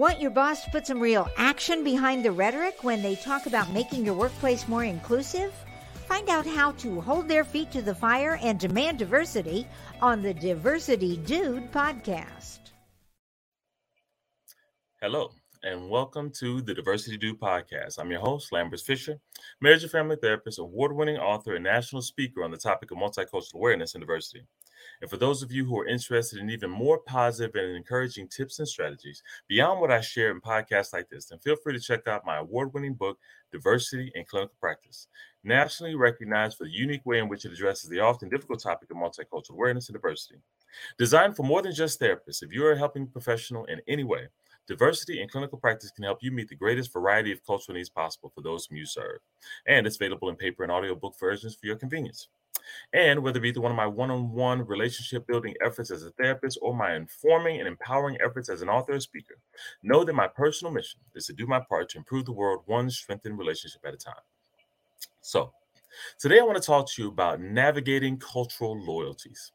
Want your boss to put some real action behind the rhetoric when they talk about making your workplace more inclusive? Find out how to hold their feet to the fire and demand diversity on the Diversity Dude podcast. Hello, and welcome to the Diversity Dude podcast. I'm your host, Lambers Fisher, marriage and family therapist, award winning author, and national speaker on the topic of multicultural awareness and diversity. And for those of you who are interested in even more positive and encouraging tips and strategies beyond what I share in podcasts like this, then feel free to check out my award winning book, Diversity in Clinical Practice, nationally recognized for the unique way in which it addresses the often difficult topic of multicultural awareness and diversity. Designed for more than just therapists, if you are a helping professional in any way, Diversity in clinical practice can help you meet the greatest variety of cultural needs possible for those whom you serve. And it's available in paper and audiobook versions for your convenience. And whether it be through one of my one on one relationship building efforts as a therapist or my informing and empowering efforts as an author or speaker, know that my personal mission is to do my part to improve the world one strengthened relationship at a time. So, today I want to talk to you about navigating cultural loyalties.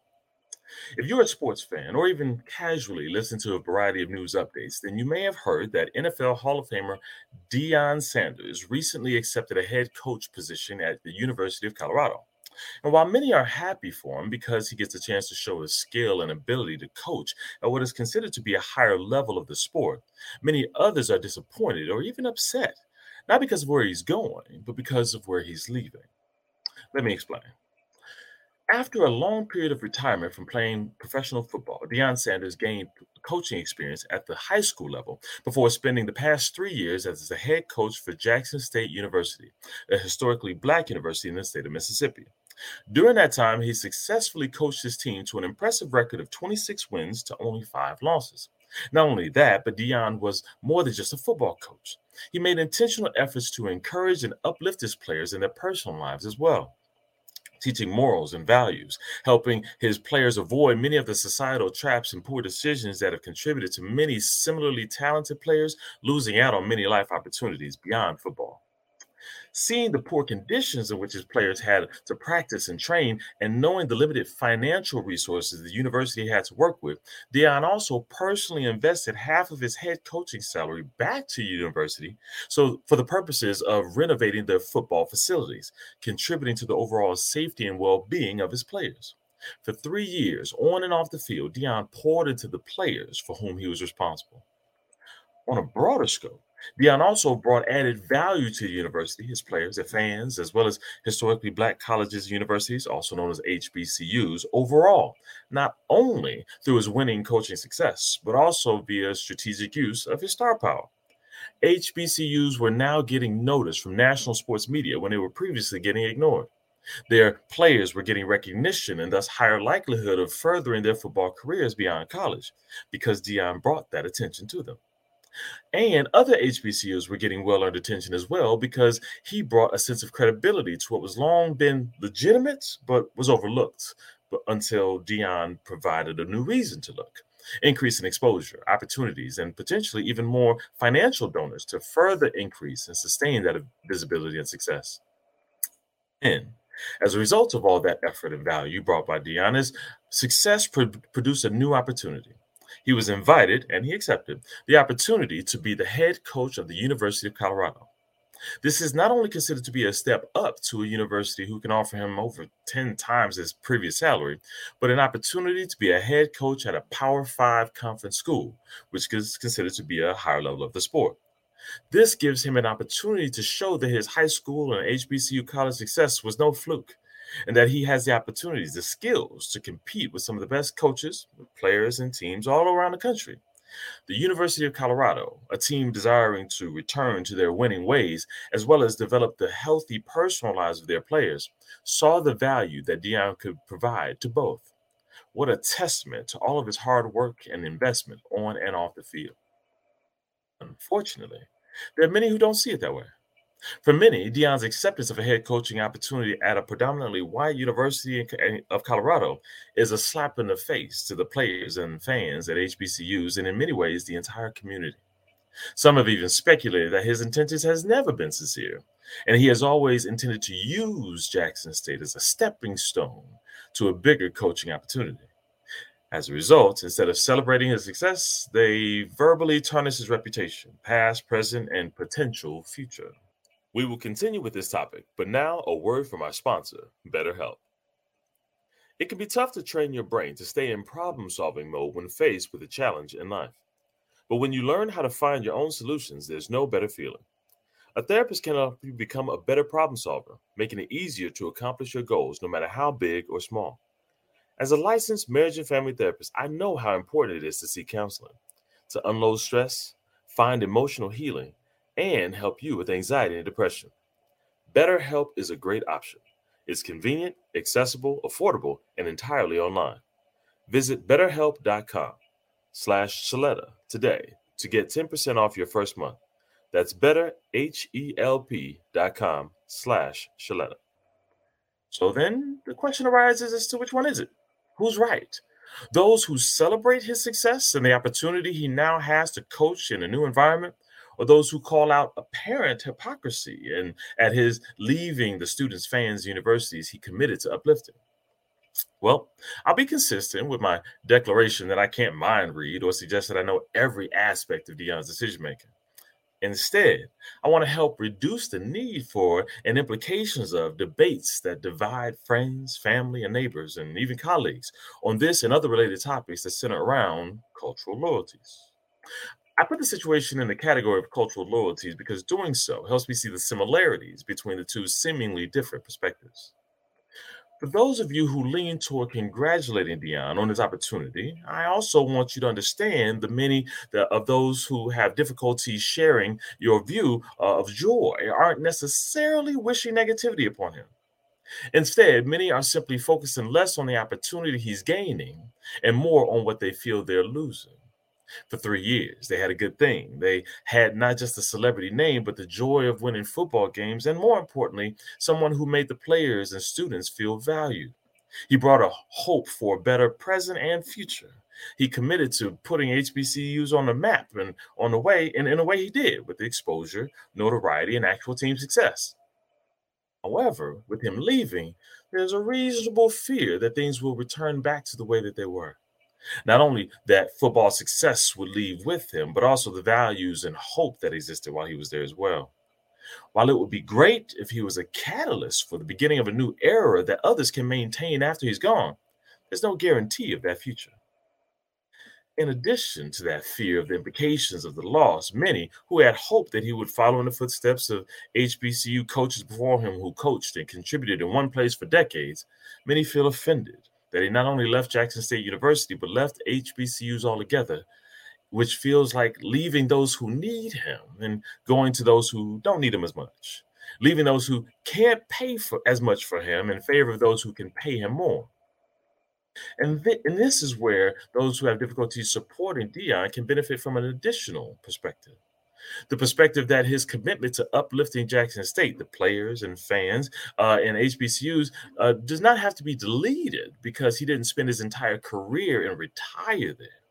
If you're a sports fan or even casually listen to a variety of news updates, then you may have heard that NFL Hall of Famer Deion Sanders recently accepted a head coach position at the University of Colorado. And while many are happy for him because he gets a chance to show his skill and ability to coach at what is considered to be a higher level of the sport, many others are disappointed or even upset, not because of where he's going, but because of where he's leaving. Let me explain. After a long period of retirement from playing professional football, Deion Sanders gained coaching experience at the high school level before spending the past three years as the head coach for Jackson State University, a historically black university in the state of Mississippi. During that time, he successfully coached his team to an impressive record of 26 wins to only five losses. Not only that, but Deion was more than just a football coach. He made intentional efforts to encourage and uplift his players in their personal lives as well teaching morals and values, helping his players avoid many of the societal traps and poor decisions that have contributed to many similarly talented players losing out on many life opportunities beyond football. Seeing the poor conditions in which his players had to practice and train, and knowing the limited financial resources the university had to work with, Deion also personally invested half of his head coaching salary back to university so for the purposes of renovating their football facilities, contributing to the overall safety and well-being of his players. For three years, on and off the field, Deion poured into the players for whom he was responsible. On a broader scope, Deion also brought added value to the university, his players, their fans, as well as historically black colleges and universities, also known as HBCUs, overall, not only through his winning coaching success, but also via strategic use of his star power. HBCUs were now getting notice from national sports media when they were previously getting ignored. Their players were getting recognition and thus higher likelihood of furthering their football careers beyond college because Deion brought that attention to them. And other HBCUs were getting well earned attention as well because he brought a sense of credibility to what was long been legitimate but was overlooked but until Deion provided a new reason to look. Increase in exposure, opportunities, and potentially even more financial donors to further increase and sustain that visibility and success. And as a result of all that effort and value brought by Deion, success pro- produced a new opportunity he was invited, and he accepted, the opportunity to be the head coach of the University of Colorado. This is not only considered to be a step up to a university who can offer him over 10 times his previous salary, but an opportunity to be a head coach at a Power Five conference school, which is considered to be a higher level of the sport. This gives him an opportunity to show that his high school and HBCU college success was no fluke and that he has the opportunities, the skills to compete with some of the best coaches, players, and teams all around the country. The University of Colorado, a team desiring to return to their winning ways, as well as develop the healthy personal lives of their players, saw the value that Deion could provide to both. What a testament to all of his hard work and investment on and off the field. Unfortunately, there are many who don't see it that way. For many, Deion's acceptance of a head coaching opportunity at a predominantly white university eh, of Colorado is a slap in the face to the players and fans at HBCUs and in many ways the entire community. Some have even speculated that his intentions has never been sincere, and he has always intended to use Jackson State as a stepping stone to a bigger coaching opportunity. As a result, instead of celebrating his success, they verbally tarnish his reputation, past, present, and potential future. We will continue with this topic, but now a word from our sponsor, BetterHelp. It can be tough to train your brain to stay in problem solving mode when faced with a challenge in life. But when you learn how to find your own solutions, there's no better feeling. A therapist can help you become a better problem solver, making it easier to accomplish your goals no matter how big or small. As a licensed marriage and family therapist, I know how important it is to seek counseling, to unload stress, find emotional healing, and help you with anxiety and depression. BetterHelp is a great option. It's convenient, accessible, affordable, and entirely online. Visit betterhelp.com slash Sheletta today to get 10% off your first month. That's betterhelp.com slash Sheletta. So then the question arises as to which one is it? Who's right? Those who celebrate his success and the opportunity he now has to coach in a new environment, or those who call out apparent hypocrisy and at his leaving the students, fans, universities he committed to uplifting? Well, I'll be consistent with my declaration that I can't mind read or suggest that I know every aspect of Deion's decision making. Instead, I want to help reduce the need for and implications of debates that divide friends, family, and neighbors, and even colleagues on this and other related topics that center around cultural loyalties. I put the situation in the category of cultural loyalties because doing so helps me see the similarities between the two seemingly different perspectives. For those of you who lean toward congratulating Deion on his opportunity, I also want you to understand the many of those who have difficulty sharing your view uh, of joy aren't necessarily wishing negativity upon him. Instead, many are simply focusing less on the opportunity he's gaining and more on what they feel they're losing for three years. They had a good thing. They had not just a celebrity name, but the joy of winning football games, and more importantly, someone who made the players and students feel valued. He brought a hope for a better present and future. He committed to putting HBCUs on the map and on the way, and in a way he did with the exposure, notoriety, and actual team success. However, with him leaving, there's a reasonable fear that things will return back to the way that they were. Not only that football success would leave with him, but also the values and hope that existed while he was there as well. While it would be great if he was a catalyst for the beginning of a new era that others can maintain after he's gone, there's no guarantee of that future. In addition to that fear of the implications of the loss, many who had hoped that he would follow in the footsteps of HBCU coaches before him who coached and contributed in one place for decades, many feel offended that he not only left Jackson State University, but left HBCUs altogether, which feels like leaving those who need him and going to those who don't need him as much, leaving those who can't pay for as much for him in favor of those who can pay him more. And, th- and this is where those who have difficulty supporting Deion can benefit from an additional perspective the perspective that his commitment to uplifting Jackson State, the players and fans uh, and HBCUs, uh, does not have to be deleted because he didn't spend his entire career and retire there.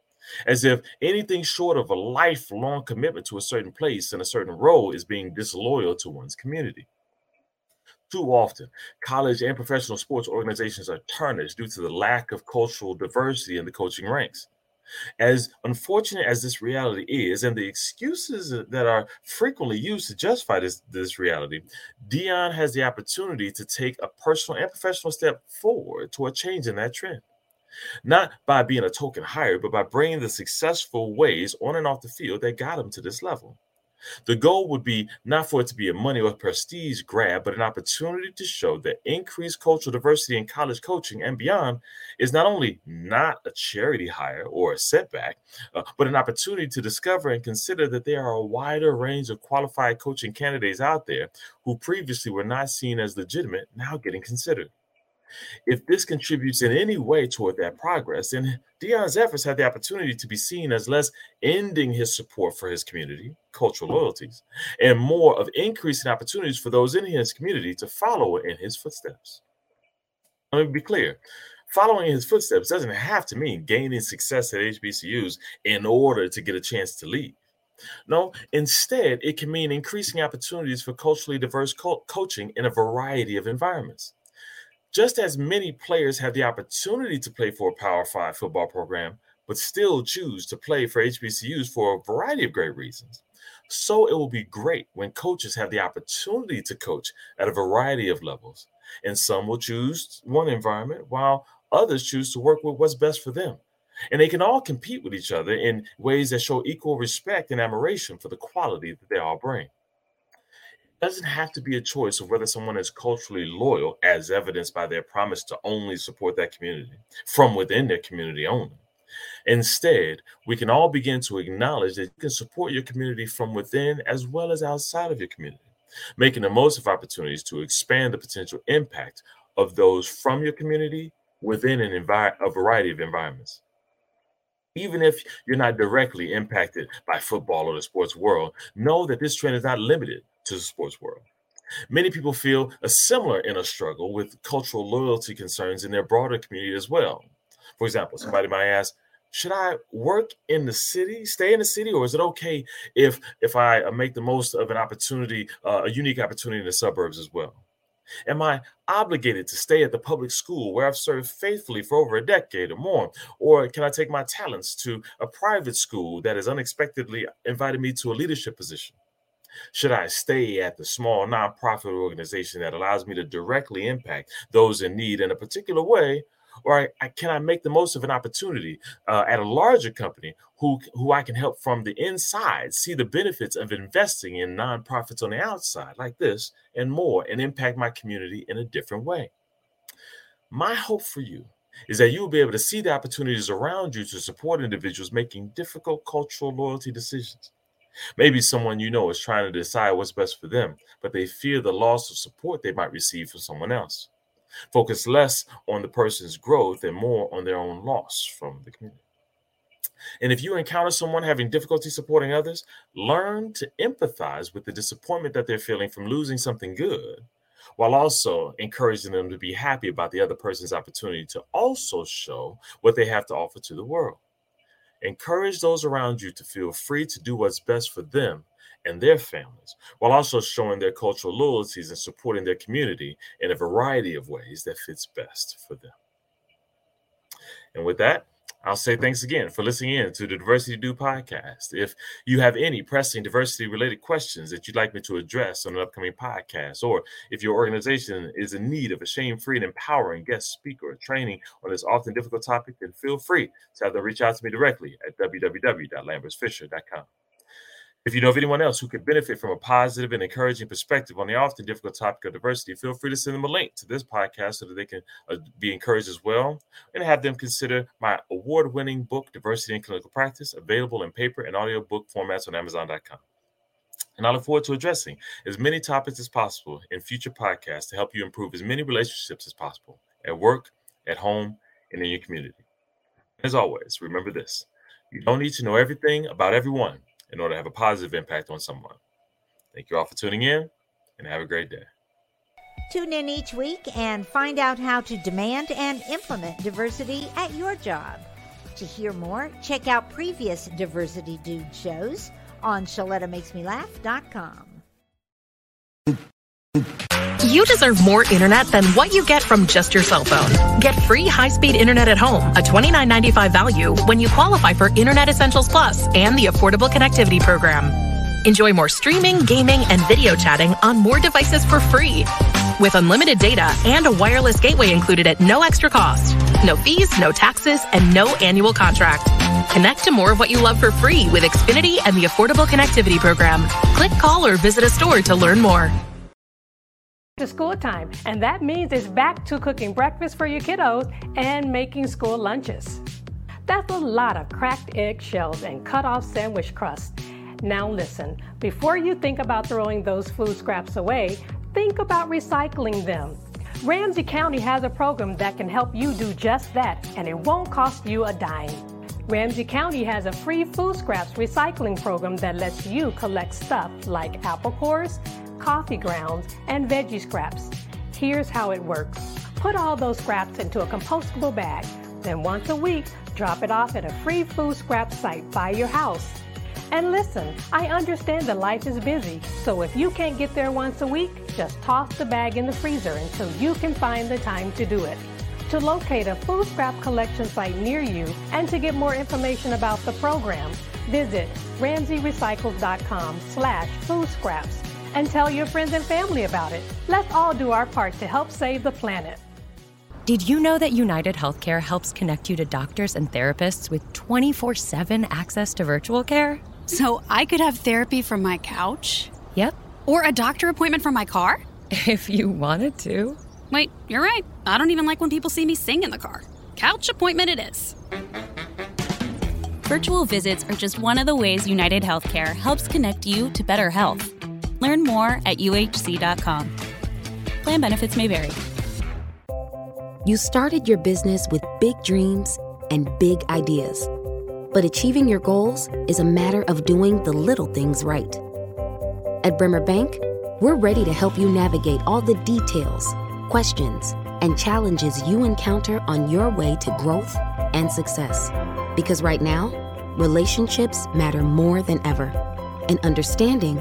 As if anything short of a lifelong commitment to a certain place and a certain role is being disloyal to one's community. Too often, college and professional sports organizations are tarnished due to the lack of cultural diversity in the coaching ranks. As unfortunate as this reality is, and the excuses that are frequently used to justify this, this reality, Deion has the opportunity to take a personal and professional step forward toward changing that trend. Not by being a token hire, but by bringing the successful ways on and off the field that got him to this level. The goal would be not for it to be a money or prestige grab, but an opportunity to show that increased cultural diversity in college coaching and beyond is not only not a charity hire or a setback, uh, but an opportunity to discover and consider that there are a wider range of qualified coaching candidates out there who previously were not seen as legitimate, now getting considered. If this contributes in any way toward that progress, then Deion's efforts have the opportunity to be seen as less ending his support for his community, cultural hmm. loyalties, and more of increasing opportunities for those in his community to follow in his footsteps. Let me be clear. Following his footsteps doesn't have to mean gaining success at HBCUs in order to get a chance to lead. No, instead, it can mean increasing opportunities for culturally diverse co- coaching in a variety of environments Just as many players have the opportunity to play for a Power Five football program, but still choose to play for HBCUs for a variety of great reasons, so it will be great when coaches have the opportunity to coach at a variety of levels. And some will choose one environment while others choose to work with what's best for them. And they can all compete with each other in ways that show equal respect and admiration for the quality that they all bring. Doesn't have to be a choice of whether someone is culturally loyal, as evidenced by their promise to only support that community from within their community only. Instead, we can all begin to acknowledge that you can support your community from within as well as outside of your community, making the most of opportunities to expand the potential impact of those from your community within an a variety of environments. Even if you're not directly impacted by football or the sports world, know that this trend is not limited to the sports world. Many people feel a similar inner struggle with cultural loyalty concerns in their broader community as well. For example, somebody might ask, should I work in the city, stay in the city, or is it okay if if I uh, make the most of an opportunity, uh, a unique opportunity in the suburbs as well? Am I obligated to stay at the public school where I've served faithfully for over a decade or more? Or can I take my talents to a private school that has unexpectedly invited me to a leadership position? Should I stay at the small nonprofit organization that allows me to directly impact those in need in a particular way? or I, I, can I make the most of an opportunity uh, at a larger company who who I can help from the inside see the benefits of investing in nonprofits on the outside like this and more and impact my community in a different way. My hope for you is that you will be able to see the opportunities around you to support individuals making difficult cultural loyalty decisions. Maybe someone you know is trying to decide what's best for them, but they fear the loss of support they might receive from someone else. Focus less on the person's growth and more on their own loss from the community. And if you encounter someone having difficulty supporting others, learn to empathize with the disappointment that they're feeling from losing something good, while also encouraging them to be happy about the other person's opportunity to also show what they have to offer to the world. Encourage those around you to feel free to do what's best for them and their families, while also showing their cultural loyalties and supporting their community in a variety of ways that fits best for them. And with that, I'll say thanks again for listening in to the Diversity Dude podcast. If you have any pressing diversity related questions that you'd like me to address on an upcoming podcast, or if your organization is in need of a shame free and empowering guest speaker or training on this often difficult topic, then feel free to have them reach out to me directly at www.lambersfisher.com. If you know of anyone else who could benefit from a positive and encouraging perspective on the often difficult topic of diversity, feel free to send them a link to this podcast so that they can uh, be encouraged as well and have them consider my award winning book, Diversity in Clinical Practice, available in paper and audio book formats on Amazon.com. And I look forward to addressing as many topics as possible in future podcasts to help you improve as many relationships as possible at work, at home, and in your community. As always, remember this you don't need to know everything about everyone in order to have a positive impact on someone. Thank you all for tuning in and have a great day. Tune in each week and find out how to demand and implement diversity at your job. To hear more, check out previous Diversity Dude shows on ShelettaMakesMeLaugh.com. You deserve more internet than what you get from just your cell phone. Get free high-speed internet at home, a $29.95 value when you qualify for Internet Essentials Plus and the Affordable Connectivity Program. Enjoy more streaming, gaming, and video chatting on more devices for free. With unlimited data and a wireless gateway included at no extra cost. No fees, no taxes, and no annual contract. Connect to more of what you love for free with Xfinity and the Affordable Connectivity Program. Click, call, or visit a store to learn more to school time, and that means it's back to cooking breakfast for your kiddos and making school lunches. That's a lot of cracked egg shells and cut off sandwich crust. Now, listen, before you think about throwing those food scraps away, think about recycling them. Ramsey County has a program that can help you do just that, and it won't cost you a dime. Ramsey County has a free food scraps recycling program that lets you collect stuff like apple cores, coffee grounds, and veggie scraps. Here's how it works. Put all those scraps into a compostable bag. Then once a week, drop it off at a free food scrap site by your house. And listen, I understand that life is busy, so if you can't get there once a week, just toss the bag in the freezer until you can find the time to do it. To locate a food scrap collection site near you and to get more information about the program, visit ramseyrecycles.com slash food scraps and tell your friends and family about it. Let's all do our part to help save the planet. Did you know that United Healthcare helps connect you to doctors and therapists with 24 7 access to virtual care? So I could have therapy from my couch? Yep. Or a doctor appointment from my car? If you wanted to. Wait, you're right. I don't even like when people see me sing in the car. Couch appointment it is. Virtual visits are just one of the ways United Healthcare helps connect you to better health. Learn more at uhc.com. Plan benefits may vary. You started your business with big dreams and big ideas. But achieving your goals is a matter of doing the little things right. At Bremer Bank, we're ready to help you navigate all the details, questions, and challenges you encounter on your way to growth and success. Because right now, relationships matter more than ever, and understanding